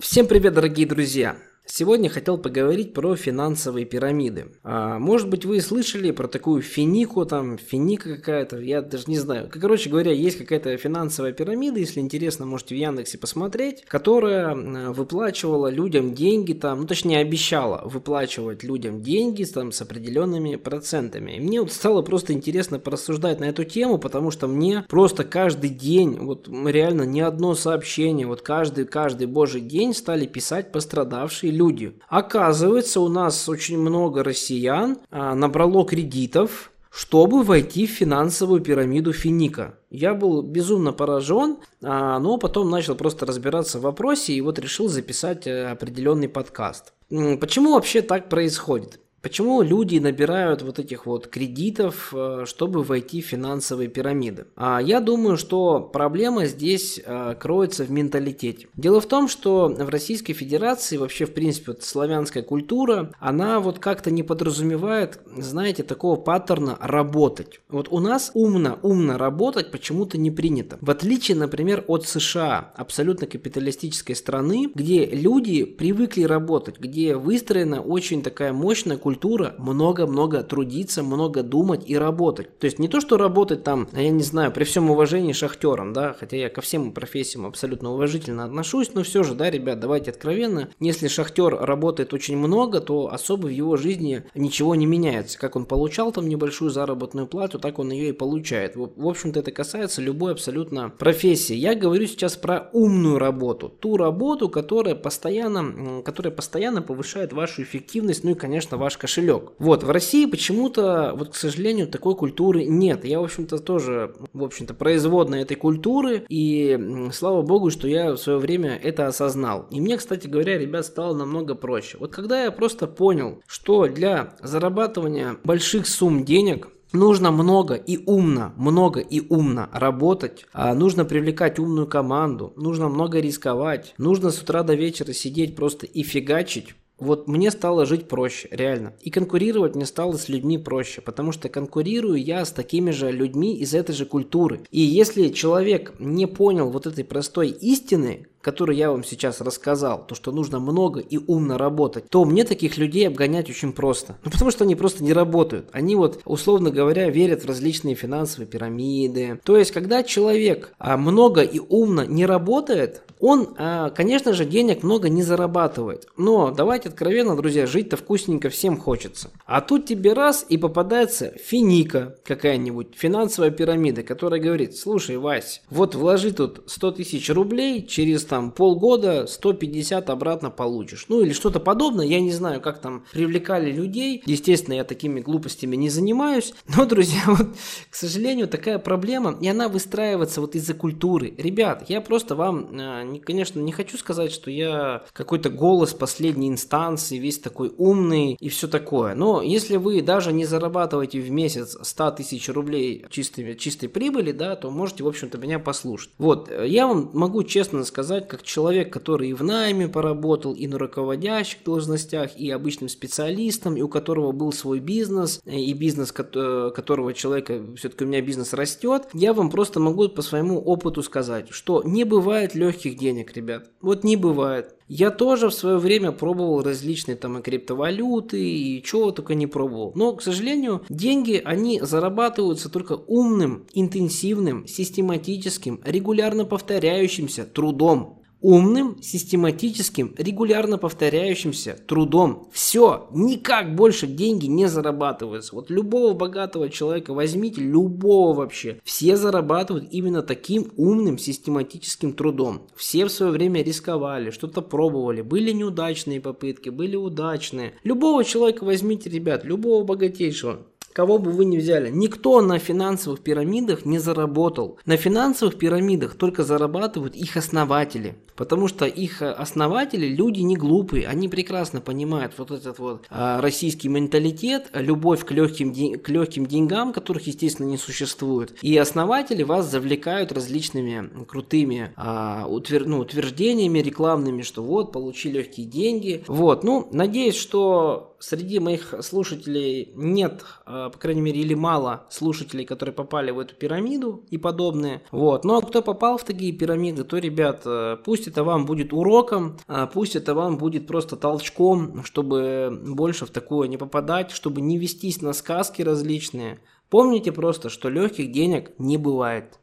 Всем привет, дорогие друзья! Сегодня хотел поговорить про финансовые пирамиды. А, может быть, вы слышали про такую финику, там, финика какая-то, я даже не знаю. Короче говоря, есть какая-то финансовая пирамида, если интересно, можете в Яндексе посмотреть, которая выплачивала людям деньги, там, ну, точнее, обещала выплачивать людям деньги там, с определенными процентами. И мне вот стало просто интересно порассуждать на эту тему, потому что мне просто каждый день, вот реально ни одно сообщение, вот каждый, каждый божий день стали писать пострадавшие люди. Оказывается, у нас очень много россиян а, набрало кредитов, чтобы войти в финансовую пирамиду Финика. Я был безумно поражен, а, но потом начал просто разбираться в вопросе и вот решил записать э, определенный подкаст. Почему вообще так происходит? Почему люди набирают вот этих вот кредитов, э, чтобы войти в финансовые пирамиды? А я думаю, что проблема здесь э, кроется в менталитете. Дело в том, что в Российской Федерации вообще в принципе вот славянская культура, она вот как-то не подразумевает, знаете, такого паттерна работать. Вот у нас умно, умно работать почему-то не принято. В отличие, например, от США, абсолютно капиталистической страны, где люди привыкли работать, где выстроена очень такая мощная культура много-много трудиться, много думать и работать. То есть не то, что работать там, я не знаю, при всем уважении шахтерам, да, хотя я ко всем профессиям абсолютно уважительно отношусь, но все же, да, ребят, давайте откровенно, если шахтер работает очень много, то особо в его жизни ничего не меняется. Как он получал там небольшую заработную плату, так он ее и получает. В общем-то, это касается любой абсолютно профессии. Я говорю сейчас про умную работу, ту работу, которая постоянно, которая постоянно повышает вашу эффективность, ну и, конечно, ваш кошелек. Вот, в России почему-то, вот, к сожалению, такой культуры нет. Я, в общем-то, тоже, в общем-то, производная этой культуры, и слава богу, что я в свое время это осознал. И мне, кстати говоря, ребят, стало намного проще. Вот когда я просто понял, что для зарабатывания больших сумм денег Нужно много и умно, много и умно работать, а нужно привлекать умную команду, нужно много рисковать, нужно с утра до вечера сидеть просто и фигачить, вот мне стало жить проще, реально. И конкурировать мне стало с людьми проще, потому что конкурирую я с такими же людьми из этой же культуры. И если человек не понял вот этой простой истины, который я вам сейчас рассказал, то, что нужно много и умно работать, то мне таких людей обгонять очень просто. Ну, потому что они просто не работают. Они вот, условно говоря, верят в различные финансовые пирамиды. То есть, когда человек а, много и умно не работает, он, а, конечно же, денег много не зарабатывает. Но давайте откровенно, друзья, жить-то вкусненько всем хочется. А тут тебе раз и попадается финика какая-нибудь, финансовая пирамида, которая говорит, слушай, Вась, вот вложи тут 100 тысяч рублей, через там полгода 150 обратно получишь. Ну или что-то подобное, я не знаю, как там привлекали людей. Естественно, я такими глупостями не занимаюсь. Но, друзья, вот, к сожалению, такая проблема, и она выстраивается вот из-за культуры. Ребят, я просто вам, э, конечно, не хочу сказать, что я какой-то голос последней инстанции, весь такой умный и все такое. Но если вы даже не зарабатываете в месяц 100 тысяч рублей чистой, чистой прибыли, да, то можете, в общем-то, меня послушать. Вот, э, я вам могу честно сказать, сказать, как человек, который и в найме поработал, и на руководящих должностях, и обычным специалистом, и у которого был свой бизнес, и бизнес которого человека, все-таки у меня бизнес растет, я вам просто могу по своему опыту сказать, что не бывает легких денег, ребят. Вот не бывает. Я тоже в свое время пробовал различные там и криптовалюты, и чего только не пробовал. Но, к сожалению, деньги, они зарабатываются только умным, интенсивным, систематическим, регулярно повторяющимся трудом умным, систематическим, регулярно повторяющимся трудом. Все, никак больше деньги не зарабатываются. Вот любого богатого человека возьмите, любого вообще. Все зарабатывают именно таким умным, систематическим трудом. Все в свое время рисковали, что-то пробовали. Были неудачные попытки, были удачные. Любого человека возьмите, ребят, любого богатейшего кого бы вы ни взяли, никто на финансовых пирамидах не заработал. На финансовых пирамидах только зарабатывают их основатели. Потому что их основатели люди не глупые, они прекрасно понимают вот этот вот а, российский менталитет, любовь к легким, к легким деньгам, которых, естественно, не существует. И основатели вас завлекают различными крутыми а, утвер, ну, утверждениями рекламными, что вот, получи легкие деньги. Вот, ну, надеюсь, что среди моих слушателей нет, э, по крайней мере, или мало слушателей, которые попали в эту пирамиду и подобные. Вот. Но кто попал в такие пирамиды, то, ребят, э, пусть это вам будет уроком, пусть это вам будет просто толчком, чтобы больше в такое не попадать, чтобы не вестись на сказки различные. Помните просто, что легких денег не бывает.